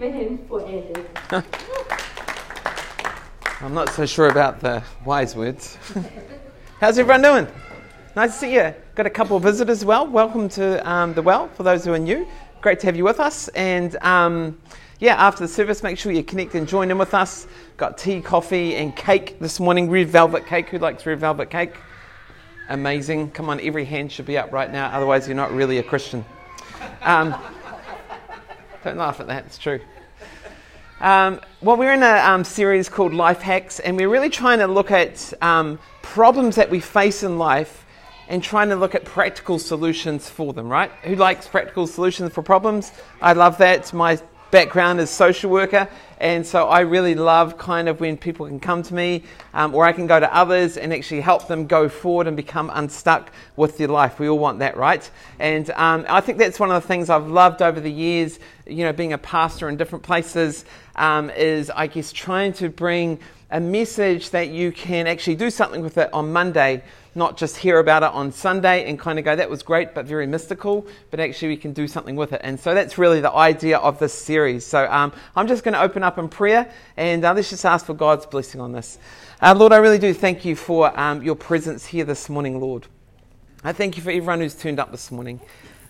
Amen forever. I'm not so sure about the wise words. How's everyone doing? Nice to see you. Got a couple of visitors as well. Welcome to um, the Well for those who are new. Great to have you with us. And um, yeah, after the service, make sure you connect and join in with us. Got tea, coffee, and cake this morning. Red velvet cake. Who likes red velvet cake? Amazing. Come on, every hand should be up right now. Otherwise, you're not really a Christian. Um, don't laugh at that. It's true. Um, well, we're in a um, series called Life Hacks, and we're really trying to look at um, problems that we face in life and trying to look at practical solutions for them, right? Who likes practical solutions for problems? I love that. My background as social worker, and so I really love kind of when people can come to me, um, or I can go to others and actually help them go forward and become unstuck with their life. We all want that, right? And um, I think that's one of the things I've loved over the years. You know, being a pastor in different places um, is, I guess, trying to bring a message that you can actually do something with it on Monday not just hear about it on Sunday and kind of go, that was great, but very mystical, but actually we can do something with it. And so that's really the idea of this series. So um, I'm just going to open up in prayer and uh, let's just ask for God's blessing on this. Uh, Lord, I really do thank you for um, your presence here this morning, Lord. I thank you for everyone who's turned up this morning.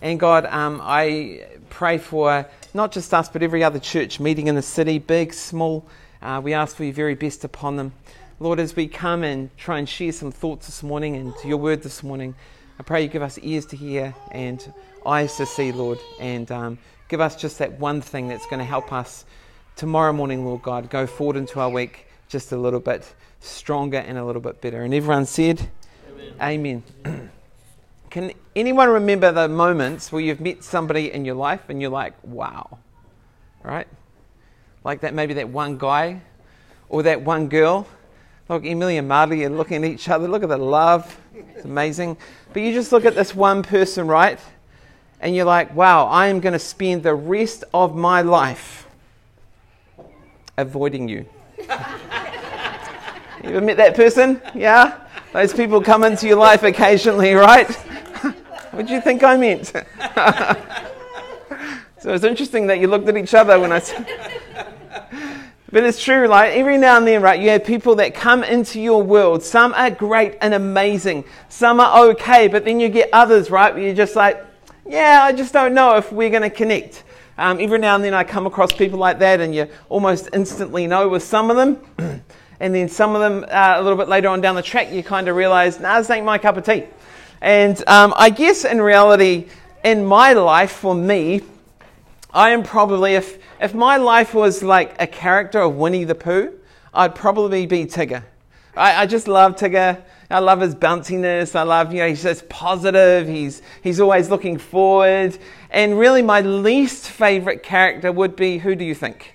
And God, um, I pray for not just us, but every other church meeting in the city, big, small. Uh, we ask for your very best upon them. Lord, as we come and try and share some thoughts this morning and your word this morning, I pray you give us ears to hear and eyes to see, Lord, and um, give us just that one thing that's going to help us tomorrow morning, Lord God, go forward into our week just a little bit stronger and a little bit better. And everyone said, Amen. Amen. Can anyone remember the moments where you've met somebody in your life and you're like, wow, right? Like that, maybe that one guy or that one girl Look, Emily and Marty are looking at each other. Look at the love. It's amazing. But you just look at this one person, right? And you're like, wow, I am going to spend the rest of my life avoiding you. you ever met that person? Yeah? Those people come into your life occasionally, right? what do you think I meant? so it's interesting that you looked at each other when I said. But it's true, like every now and then, right, you have people that come into your world. Some are great and amazing. Some are okay, but then you get others, right, where you're just like, yeah, I just don't know if we're going to connect. Um, every now and then I come across people like that, and you almost instantly know with some of them. and then some of them, uh, a little bit later on down the track, you kind of realize, nah, this ain't my cup of tea. And um, I guess in reality, in my life, for me, I am probably, if, if my life was like a character of Winnie the Pooh, I'd probably be Tigger. I, I just love Tigger. I love his bounciness. I love, you know, he's just positive. He's, he's always looking forward. And really, my least favorite character would be who do you think?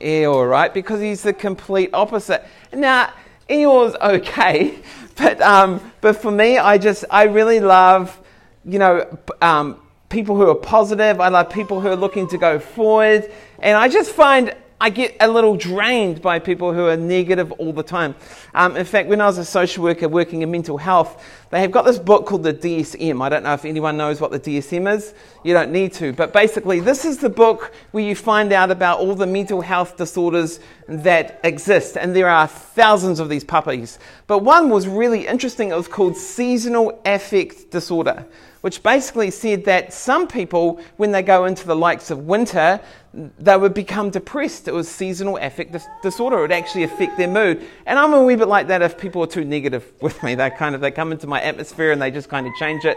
Eeyore, right? Because he's the complete opposite. Now, Eeyore's okay, but, um, but for me, I just, I really love, you know, um, people who are positive. I love people who are looking to go forward. And I just find I get a little drained by people who are negative all the time. Um, in fact, when I was a social worker working in mental health, they have got this book called the DSM. I don't know if anyone knows what the DSM is. You don't need to. But basically, this is the book where you find out about all the mental health disorders that exist. And there are thousands of these puppies. But one was really interesting. It was called seasonal affect disorder which basically said that some people, when they go into the likes of winter, they would become depressed. It was seasonal affect disorder. It would actually affect their mood. And I'm a wee bit like that if people are too negative with me. They kind of they come into my atmosphere and they just kind of change it.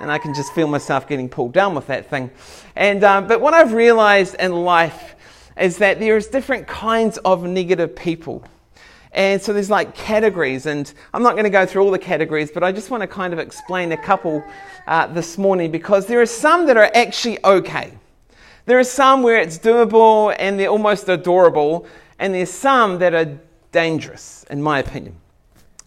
And I can just feel myself getting pulled down with that thing. And um, but what I've realized in life is that there is different kinds of negative people. And so there's like categories, and I'm not going to go through all the categories, but I just want to kind of explain a couple uh, this morning because there are some that are actually okay. There are some where it's doable and they're almost adorable, and there's some that are dangerous, in my opinion.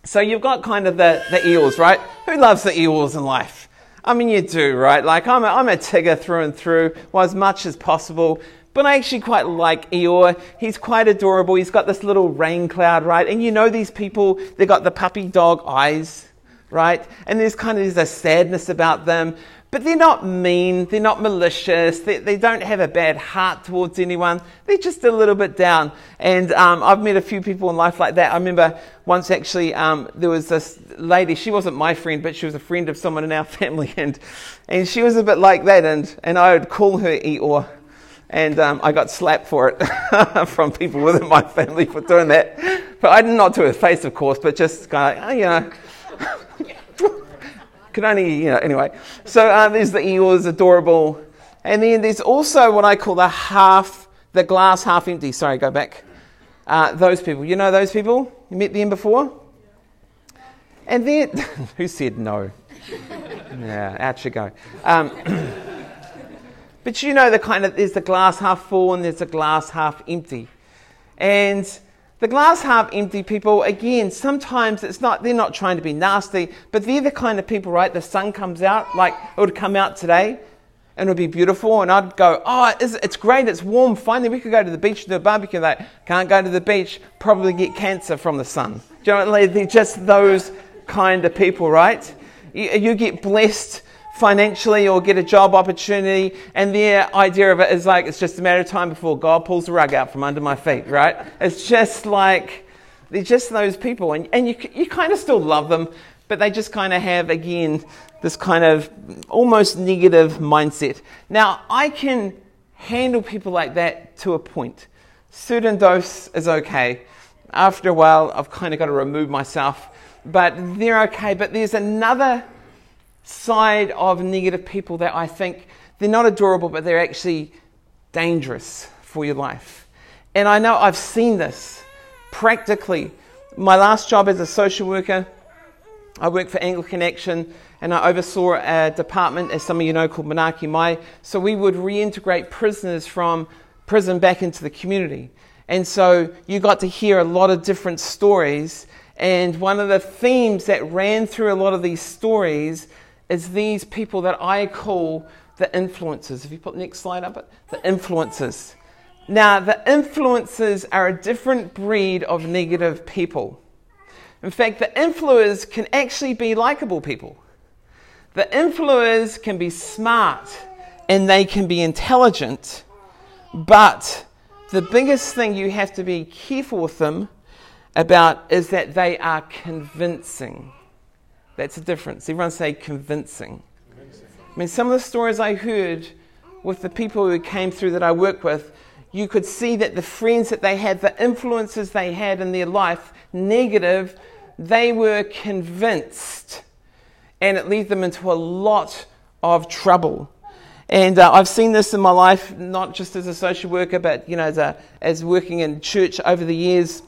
So you've got kind of the, the Eeyores, right? Who loves the Eeyores in life? I mean, you do, right? Like, I'm a, I'm a Tigger through and through, well, as much as possible. But I actually quite like Eeyore. He's quite adorable. He's got this little rain cloud, right? And you know these people, they've got the puppy dog eyes, right? And there's kind of there's a sadness about them. But they're not mean, they're not malicious, they, they don't have a bad heart towards anyone. They're just a little bit down. And um, I've met a few people in life like that. I remember once actually um, there was this lady, she wasn't my friend, but she was a friend of someone in our family. And, and she was a bit like that. And, and I would call her Eeyore. And um, I got slapped for it from people within my family for doing that. But I did not to her face, of course, but just kind of, you know could only, you know, anyway. So uh, there's the Eeyores, adorable. And then there's also what I call the half, the glass half empty. Sorry, go back. Uh, those people. You know those people? You met them before? And then, who said no? yeah, out you go. Um, but you know the kind of, there's the glass half full and there's the glass half empty. And the glass half empty people, again, sometimes it's not, they're not trying to be nasty, but they're the kind of people, right? The sun comes out, like it would come out today, and it would be beautiful, and I'd go, oh, it's great, it's warm, finally we could go to the beach do a barbecue. Like, can't go to the beach, probably get cancer from the sun. Do you know, what they're just those kind of people, right? You, you get blessed financially or get a job opportunity, and their idea of it is like it's just a matter of time before God pulls the rug out from under my feet, right? It's just like they're just those people, and, and you, you kind of still love them, but they just kind of have, again, this kind of almost negative mindset. Now, I can handle people like that to a point. Certain dose is okay. After a while, I've kind of got to remove myself, but they're okay. But there's another side of negative people that I think they're not adorable, but they're actually dangerous for your life. And I know I've seen this practically. My last job as a social worker, I worked for Anglican Action and I oversaw a department, as some of you know, called Manaaki Mai. So we would reintegrate prisoners from prison back into the community. And so you got to hear a lot of different stories. And one of the themes that ran through a lot of these stories is these people that I call the influencers. If you put the next slide up, the influencers. Now, the influencers are a different breed of negative people. In fact, the influencers can actually be likable people. The influencers can be smart and they can be intelligent, but the biggest thing you have to be careful with them about is that they are convincing. That's the difference. Everyone say convincing. convincing. I mean, some of the stories I heard with the people who came through that I work with, you could see that the friends that they had, the influences they had in their life, negative, they were convinced. And it led them into a lot of trouble. And uh, I've seen this in my life, not just as a social worker, but you know, as, a, as working in church over the years,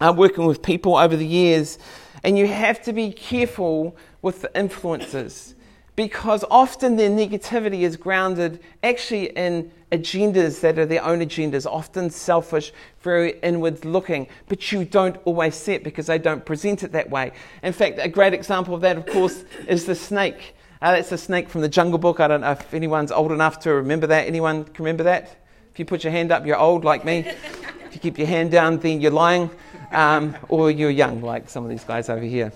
uh, working with people over the years. And you have to be careful with the influences because often their negativity is grounded actually in agendas that are their own agendas, often selfish, very inward looking, but you don't always see it because they don't present it that way. In fact, a great example of that, of course, is the snake. Uh, that's the snake from the Jungle Book. I don't know if anyone's old enough to remember that. Anyone can remember that? If you put your hand up, you're old like me. If you keep your hand down, then you're lying um, or you're young, like some of these guys over here.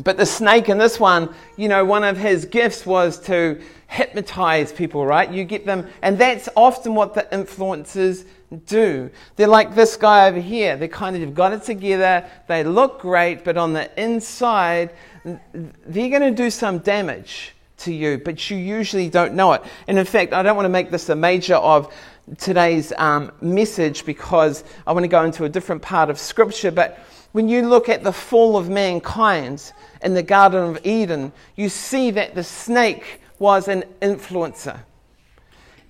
But the snake in this one, you know, one of his gifts was to hypnotize people, right? You get them, and that's often what the influencers do. They're like this guy over here. They kind of got it together. They look great, but on the inside, they're going to do some damage to you, but you usually don't know it. And in fact, I don't want to make this a major of today's um, message because I want to go into a different part of Scripture. But when you look at the fall of mankind in the Garden of Eden, you see that the snake was an influencer.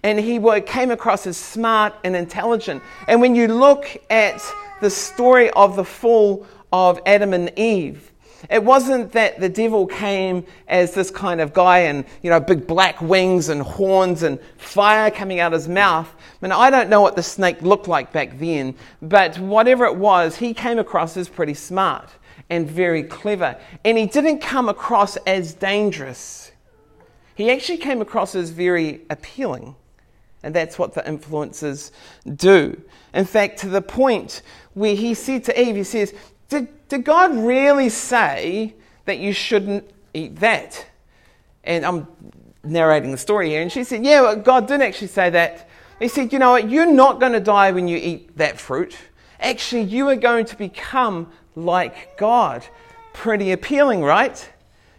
And he came across as smart and intelligent. And when you look at the story of the fall of Adam and Eve, it wasn't that the devil came as this kind of guy and, you know, big black wings and horns and fire coming out of his mouth. I mean, I don't know what the snake looked like back then, but whatever it was, he came across as pretty smart and very clever. And he didn't come across as dangerous. He actually came across as very appealing. And that's what the influencers do. In fact, to the point where he said to Eve, he says, did, did God really say that you shouldn't eat that? And I'm narrating the story here, and she said, Yeah, well, God didn't actually say that. He said, You know what? You're not going to die when you eat that fruit. Actually, you are going to become like God. Pretty appealing, right?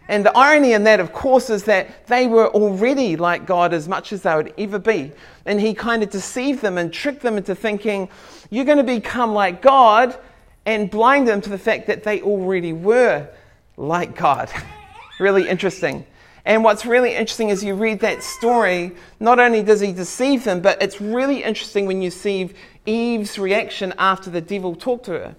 And the irony in that, of course, is that they were already like God as much as they would ever be. And he kind of deceived them and tricked them into thinking, you're going to become like God, and blind them to the fact that they already were like God. really interesting. And what's really interesting is you read that story, not only does he deceive them, but it's really interesting when you see Eve's reaction after the devil talked to her.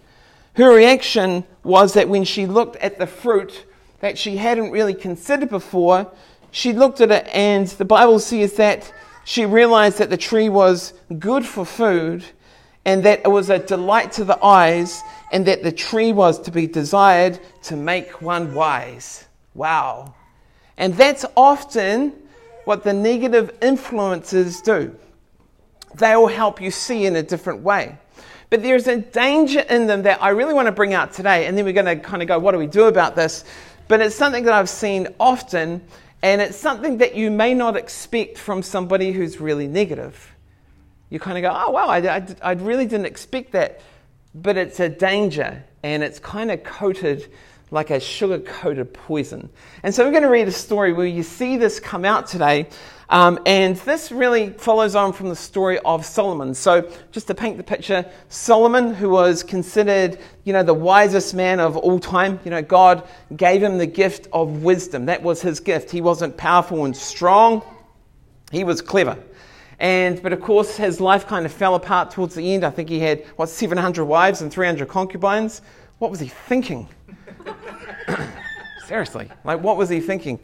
Her reaction was that when she looked at the fruit that she hadn't really considered before, she looked at it, and the Bible says that she realized that the tree was good for food and that it was a delight to the eyes and that the tree was to be desired to make one wise. Wow. And that's often what the negative influences do. They will help you see in a different way. But there's a danger in them that I really want to bring out today, and then we're going to kind of go, what do we do about this? But it's something that I've seen often, and it's something that you may not expect from somebody who's really negative. You kind of go, oh, wow, I, I, I really didn't expect that. But it's a danger, and it's kind of coated like a sugar coated poison. And so we're going to read a story where you see this come out today. Um, and this really follows on from the story of Solomon. So, just to paint the picture, Solomon, who was considered, you know, the wisest man of all time, you know, God gave him the gift of wisdom. That was his gift. He wasn't powerful and strong, he was clever. And, but of course, his life kind of fell apart towards the end. I think he had, what, 700 wives and 300 concubines. What was he thinking? Seriously, like, what was he thinking?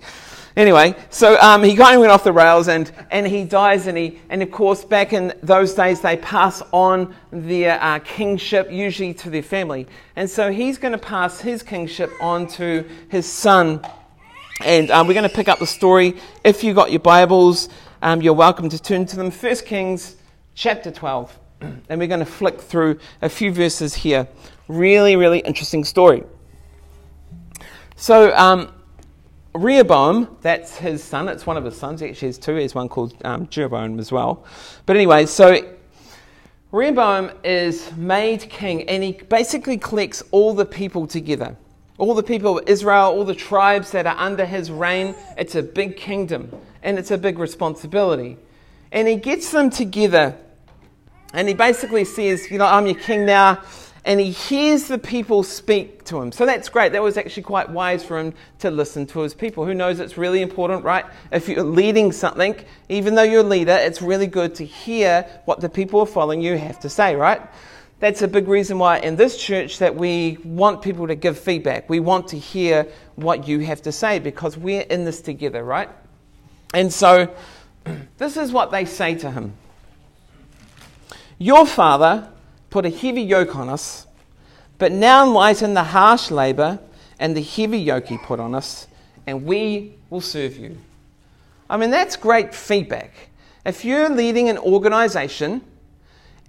Anyway, so um, he kind of went off the rails and, and he dies. And, he, and of course, back in those days, they pass on their uh, kingship usually to their family. And so he's going to pass his kingship on to his son. And um, we're going to pick up the story. If you got your Bibles, um, you're welcome to turn to them. 1 Kings chapter 12. And we're going to flick through a few verses here. Really, really interesting story. So, um, Rehoboam, that's his son. It's one of his sons. He actually has two. He has one called um, Jeroboam as well. But anyway, so Rehoboam is made king and he basically collects all the people together. All the people of Israel, all the tribes that are under his reign. It's a big kingdom and it's a big responsibility. And he gets them together and he basically says, You know, I'm your king now and he hears the people speak to him. So that's great. That was actually quite wise for him to listen to his people. Who knows it's really important, right? If you're leading something, even though you're a leader, it's really good to hear what the people are following you have to say, right? That's a big reason why in this church that we want people to give feedback. We want to hear what you have to say because we're in this together, right? And so this is what they say to him. Your father put a heavy yoke on us, but now lighten the harsh labor and the heavy yoke he put on us, and we will serve you. I mean, that's great feedback. If you're leading an organization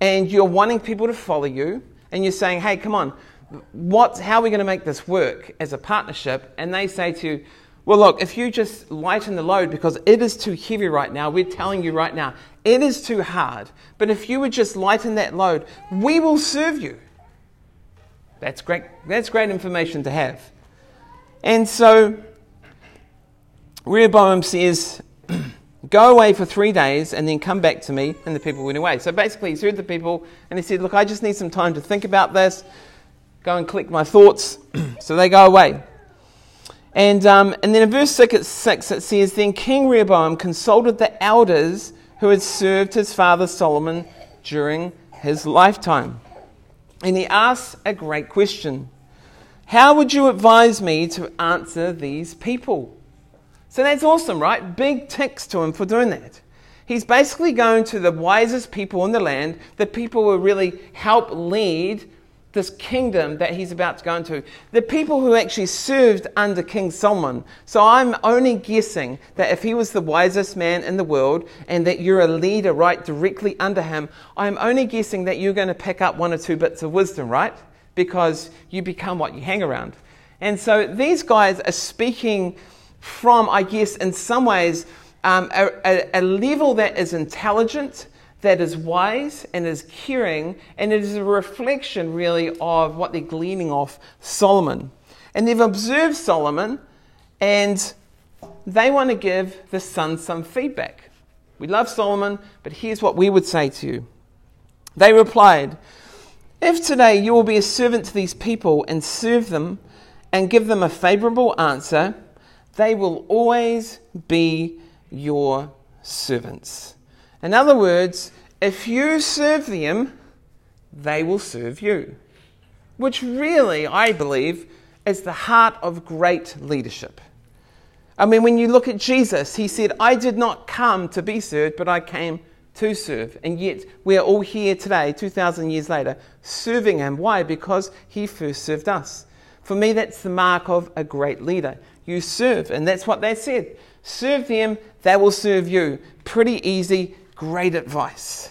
and you're wanting people to follow you, and you're saying, hey, come on, what, how are we going to make this work as a partnership? And they say to you, well, look, if you just lighten the load because it is too heavy right now, we're telling you right now, it is too hard. But if you would just lighten that load, we will serve you. That's great. That's great information to have. And so Rehoboam says, Go away for three days and then come back to me. And the people went away. So basically, he's heard the people and he said, Look, I just need some time to think about this, go and collect my thoughts. so they go away. And, um, and then in verse 6 it says, Then King Rehoboam consulted the elders who had served his father Solomon during his lifetime. And he asked a great question How would you advise me to answer these people? So that's awesome, right? Big ticks to him for doing that. He's basically going to the wisest people in the land, the people who really help lead this kingdom that he's about to go into. The people who actually served under King Solomon. So I'm only guessing that if he was the wisest man in the world and that you're a leader right directly under him, I'm only guessing that you're going to pick up one or two bits of wisdom, right? Because you become what you hang around. And so these guys are speaking from, I guess, in some ways, um, a, a, a level that is intelligent, that is wise, and is caring, and it is a reflection, really, of what they're gleaning off Solomon. And they've observed Solomon, and they want to give the son some feedback. We love Solomon, but here's what we would say to you. They replied, If today you will be a servant to these people and serve them and give them a favorable answer, they will always be your servants. In other words, if you serve them, they will serve you. Which really, I believe, is the heart of great leadership. I mean, when you look at Jesus, he said, I did not come to be served, but I came to serve. And yet, we are all here today, 2,000 years later, serving him. Why? Because he first served us. For me, that's the mark of a great leader. You serve, and that's what they said. Serve them, they will serve you. Pretty easy, great advice.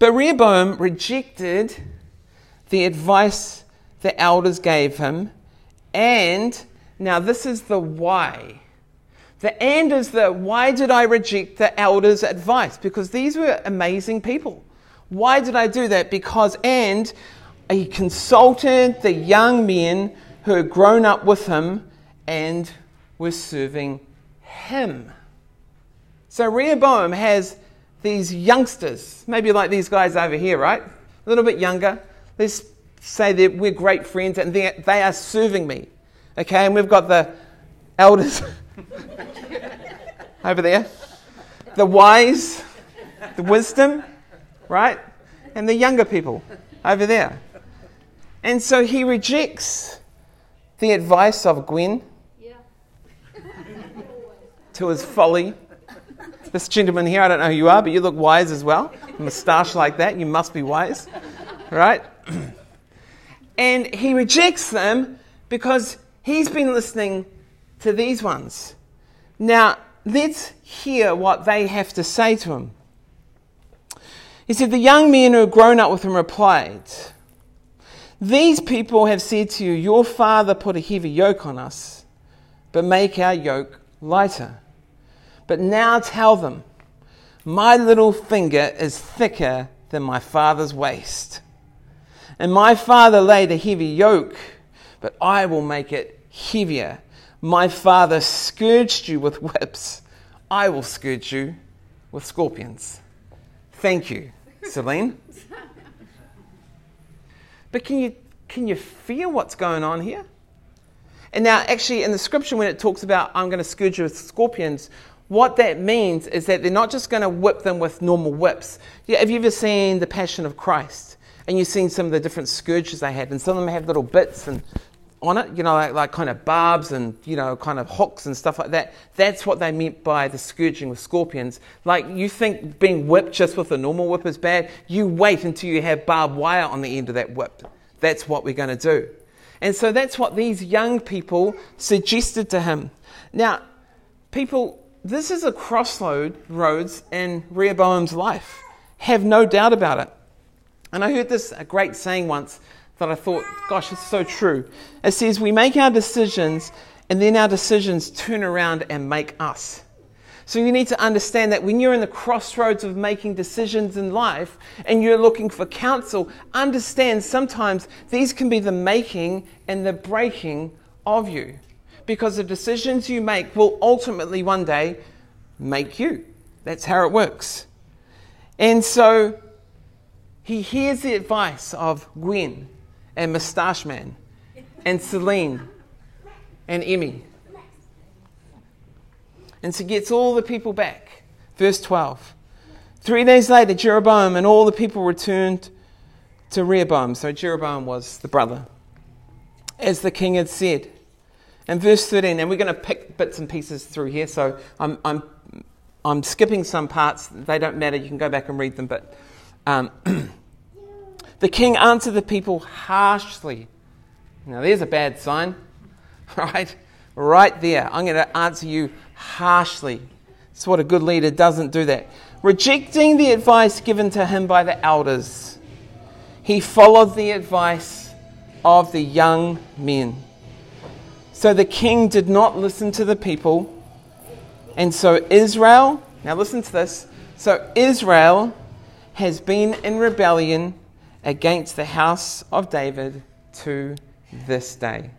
But Rehoboam rejected the advice the elders gave him, and now this is the why. The and is the why did I reject the elders' advice? Because these were amazing people. Why did I do that? Because, and he consulted the young men who had grown up with him and were serving him. So Rehoboam has these youngsters, maybe like these guys over here, right? A little bit younger. Let's say that we're great friends and they are serving me. Okay, and we've got the elders over there, the wise, the wisdom, right? And the younger people over there. And so he rejects the advice of Gwyn yeah. to his folly. This gentleman here, I don't know who you are, but you look wise as well. A moustache like that, you must be wise, right? And he rejects them because he's been listening to these ones. Now, let's hear what they have to say to him. He said, The young men who had grown up with him replied, These people have said to you, Your father put a heavy yoke on us, but make our yoke lighter. But now tell them, My little finger is thicker than my father's waist. And my father laid a heavy yoke, but I will make it heavier. My father scourged you with whips. I will scourge you with scorpions. Thank you, Celine. But can you, can you feel what's going on here? And now, actually, in the scripture, when it talks about I'm going to scourge you with scorpions, what that means is that they're not just going to whip them with normal whips. Yeah, have you ever seen The Passion of Christ? and you've seen some of the different scourges they had, and some of them have little bits and on it, you know, like, like, kind of barbs and, you know, kind of hooks and stuff like that. That's what they meant by the scourging with scorpions. Like, you think being whipped just with a normal whip is bad? You wait until you have barbed wire on the end of that whip. That's what we're going to do. And so that's what these young people suggested to him. Now, people, this is a crossroad roads in Rehoboam's life. Have no doubt about it. And I heard this a great saying once that I thought, gosh, it's so true. It says, We make our decisions, and then our decisions turn around and make us. So you need to understand that when you're in the crossroads of making decisions in life and you're looking for counsel, understand sometimes these can be the making and the breaking of you. Because the decisions you make will ultimately one day make you. That's how it works. And so he hears the advice of Gwen and Moustache Man and Celine and Emmy. And so gets all the people back. Verse 12. Three days later, Jeroboam and all the people returned to Rehoboam. So Jeroboam was the brother, as the king had said. And verse 13, and we're going to pick bits and pieces through here, so I'm, I'm, I'm skipping some parts. They don't matter, you can go back and read them, but um, The king answered the people harshly. Now, there's a bad sign, right? Right there. I'm going to answer you harshly. It's what a good leader doesn't do that. Rejecting the advice given to him by the elders, he followed the advice of the young men. So the king did not listen to the people, And so Israel, now listen to this. So Israel has been in rebellion against the house of David to this day.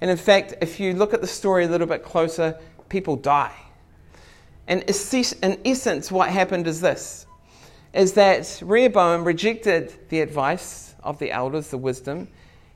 And in fact, if you look at the story a little bit closer, people die. And in essence, what happened is this is that Rehoboam rejected the advice of the elders, the wisdom.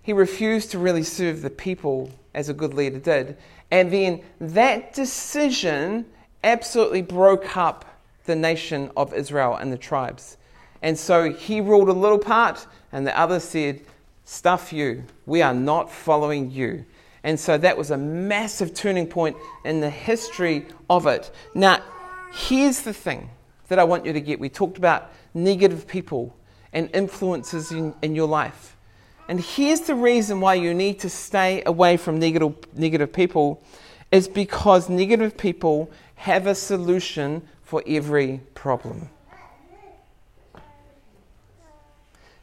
He refused to really serve the people as a good leader did. And then that decision absolutely broke up the nation of Israel and the tribes. And so he ruled a little part, and the others said, Stuff you. We are not following you. And so that was a massive turning point in the history of it. Now, here's the thing that I want you to get. We talked about negative people and influences in, in your life. And here's the reason why you need to stay away from negative, negative people is because negative people have a solution for every problem.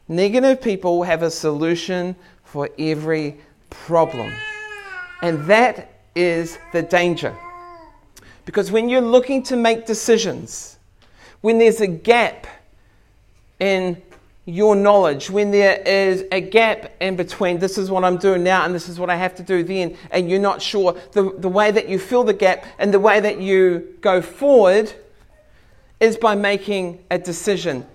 Negative people have a solution for every problem. And that is the danger. Because when you're looking to make decisions, when there's a gap in your knowledge, when there is a gap in between this is what I'm doing now and this is what I have to do then, and you're not sure, the, the way that you fill the gap and the way that you go forward is by making a decision,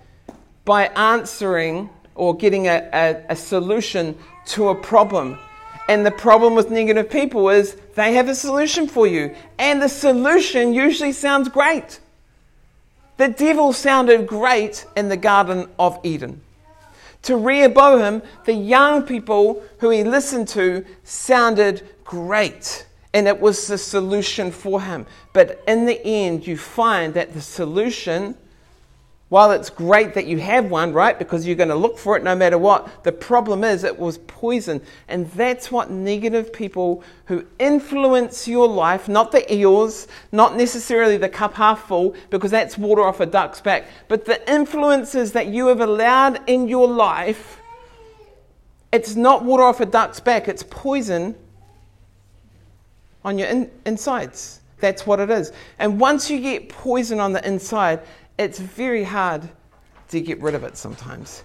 by answering or getting a, a, a solution to a problem. And the problem with negative people is they have a solution for you. And the solution usually sounds great. The devil sounded great in the Garden of Eden. To Rehoboam, the young people who he listened to sounded great, and it was the solution for him. But in the end, you find that the solution while it's great that you have one, right, because you're going to look for it no matter what, the problem is it was poison. And that's what negative people who influence your life, not the Eeyores, not necessarily the cup half full, because that's water off a duck's back, but the influences that you have allowed in your life, it's not water off a duck's back, it's poison on your in- insides. That's what it is. And once you get poison on the inside, it's very hard to get rid of it sometimes.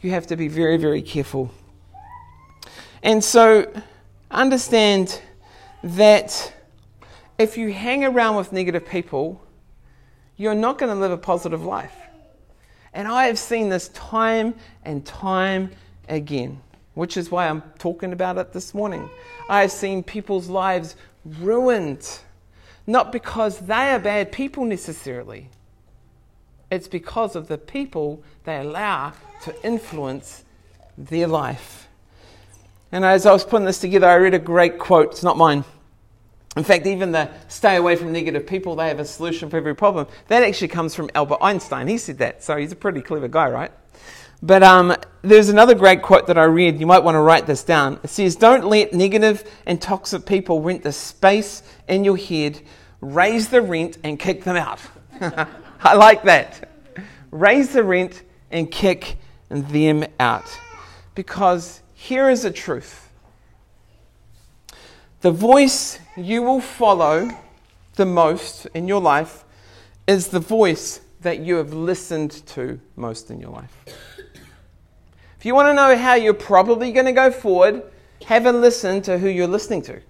You have to be very, very careful. And so, understand that if you hang around with negative people, you're not going to live a positive life. And I have seen this time and time again, which is why I'm talking about it this morning. I have seen people's lives ruined, not because they are bad people necessarily, it's because of the people they allow to influence their life. And as I was putting this together, I read a great quote. It's not mine. In fact, even the stay away from negative people, they have a solution for every problem. That actually comes from Albert Einstein. He said that. So he's a pretty clever guy, right? But um, there's another great quote that I read. You might want to write this down. It says, Don't let negative and toxic people rent the space in your head, raise the rent, and kick them out. I like that. Raise the rent and kick them out. Because here is the truth the voice you will follow the most in your life is the voice that you have listened to most in your life. If you want to know how you're probably going to go forward, have a listen to who you're listening to.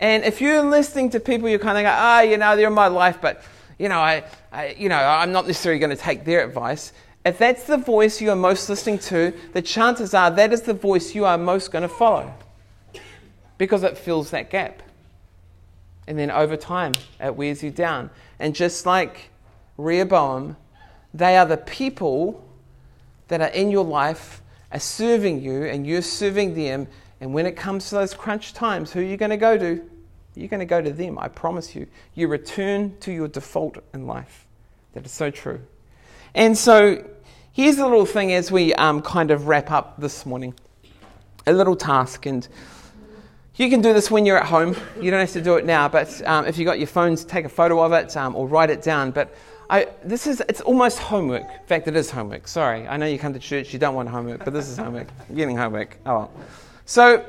And if you're listening to people, you're kind of go, ah, oh, you know, they're in my life, but you know, I, I, you know, I'm not necessarily going to take their advice. If that's the voice you are most listening to, the chances are that is the voice you are most going to follow because it fills that gap. And then over time, it wears you down. And just like Rehoboam, they are the people that are in your life, are serving you, and you're serving them. And when it comes to those crunch times, who are you going to go to? You're going to go to them, I promise you. You return to your default in life. That is so true. And so here's a little thing as we um, kind of wrap up this morning a little task. And you can do this when you're at home. You don't have to do it now, but um, if you've got your phones, take a photo of it um, or write it down. But I, this is, it's almost homework. In fact, it is homework. Sorry. I know you come to church, you don't want homework, but this is homework. You're getting homework. Oh well. So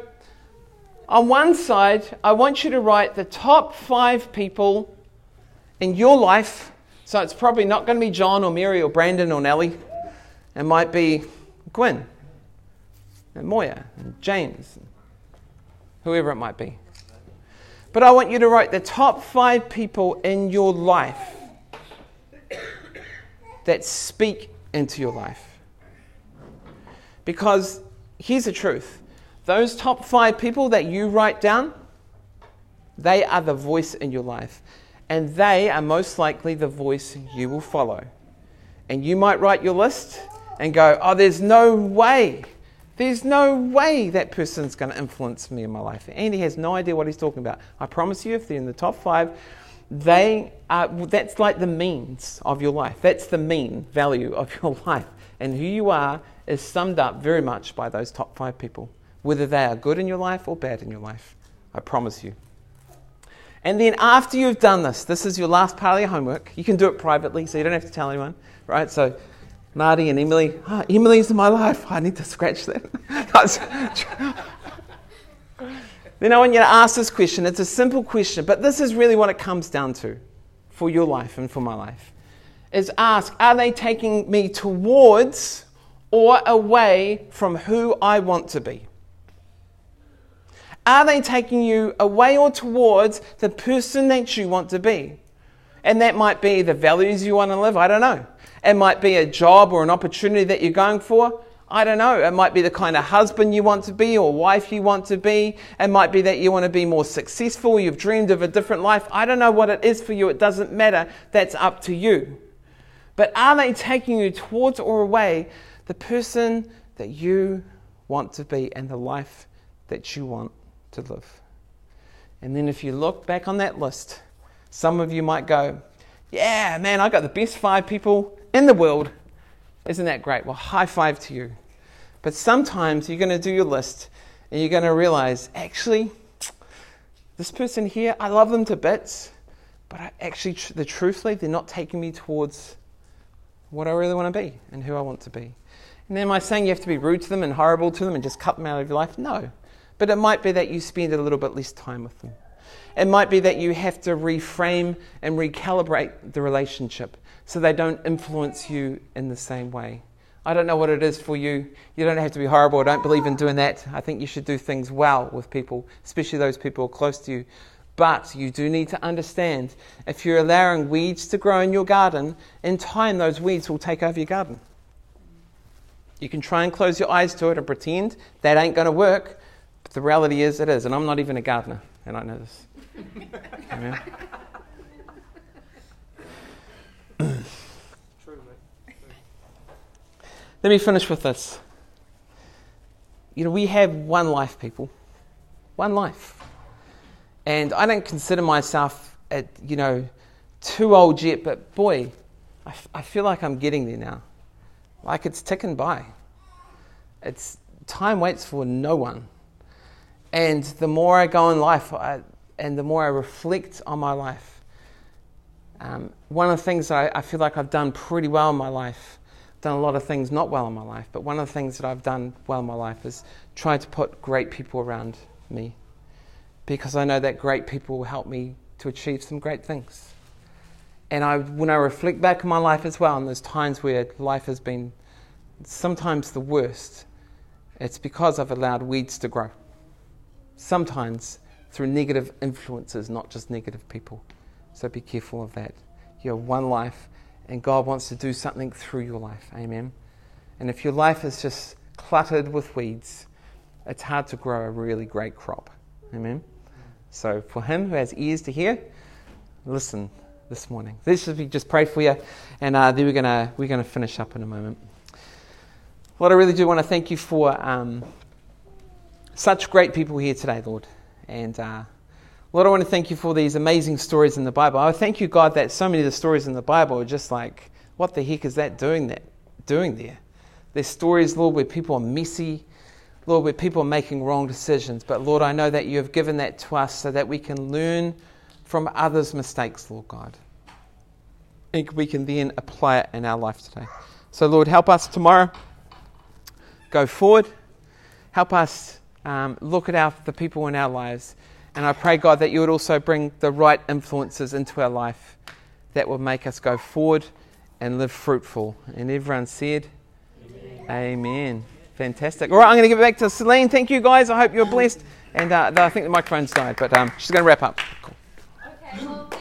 on one side, I want you to write the top five people in your life. So it's probably not going to be John or Mary or Brandon or Nellie. It might be Gwen and Moya and James, whoever it might be. But I want you to write the top five people in your life that speak into your life. Because here's the truth those top five people that you write down, they are the voice in your life. And they are most likely the voice you will follow. And you might write your list and go, oh, there's no way. There's no way that person's going to influence me in my life. And he has no idea what he's talking about. I promise you, if they're in the top five, they are, that's like the means of your life. That's the mean value of your life. And who you are is summed up very much by those top five people, whether they are good in your life or bad in your life. I promise you. And then after you've done this, this is your last part of your homework. You can do it privately, so you don't have to tell anyone, right? So, Marty and Emily, ah, oh, Emily's in my life. I need to scratch that. then I want you to ask this question. It's a simple question, but this is really what it comes down to for your life and for my life. Is ask, are they taking me towards or away from who I want to be? Are they taking you away or towards the person that you want to be? And that might be the values you want to live, I don't know. It might be a job or an opportunity that you're going for. I don't know. It might be the kind of husband you want to be or wife you want to be. It might be that you want to be more successful. You've dreamed of a different life. I don't know what it is for you. It doesn't matter. That's up to you. But are they taking you towards or away the person that you want to be and the life that you want to live. And then if you look back on that list, some of you might go, Yeah, man, I got the best five people in the world. Isn't that great? Well, high five to you. But sometimes you're going to do your list and you're going to realize, actually, this person here, I love them to bits, but I actually, the truthfully, they're not taking me towards what I really want to be and who I want to be. And am I saying you have to be rude to them and horrible to them and just cut them out of your life? No. But it might be that you spend a little bit less time with them. It might be that you have to reframe and recalibrate the relationship so they don't influence you in the same way. I don't know what it is for you. You don't have to be horrible. I don't believe in doing that. I think you should do things well with people, especially those people close to you. But you do need to understand if you're allowing weeds to grow in your garden, in time those weeds will take over your garden. You can try and close your eyes to it and pretend that ain't going to work, but the reality is it is. And I'm not even a gardener, and I know this. Let me finish with this. You know, we have one life, people. One life. And I don't consider myself, at, you know, too old yet, but boy, I, f- I feel like I'm getting there now. Like it's ticking by. It's time waits for no one. And the more I go in life, I, and the more I reflect on my life, um, one of the things that I, I, feel like I've done pretty well in my life, done a lot of things not well in my life, but one of the things that I've done well in my life is try to put great people around me, because I know that great people will help me to achieve some great things. And I, when I reflect back on my life as well, and there's times where life has been sometimes the worst, it's because I've allowed weeds to grow. Sometimes through negative influences, not just negative people. So be careful of that. You have one life, and God wants to do something through your life. Amen. And if your life is just cluttered with weeds, it's hard to grow a really great crop. Amen. So for him who has ears to hear, listen this morning. This should be just pray for you, and uh, then we're gonna we're gonna finish up in a moment. Lord, I really do want to thank you for um, such great people here today, Lord, and. Uh, Lord, I want to thank you for these amazing stories in the Bible. I thank you, God, that so many of the stories in the Bible are just like, what the heck is that doing that doing there? There's stories, Lord, where people are messy, Lord, where people are making wrong decisions. But Lord, I know that you have given that to us so that we can learn from others' mistakes, Lord God. And we can then apply it in our life today. So, Lord, help us tomorrow. Go forward. Help us um, look at our, the people in our lives. And I pray, God, that you would also bring the right influences into our life that will make us go forward and live fruitful. And everyone said, Amen. Amen. Fantastic. All right, I'm going to give it back to Celine. Thank you, guys. I hope you're blessed. And uh, I think the microphone's died, but um, she's going to wrap up. Cool.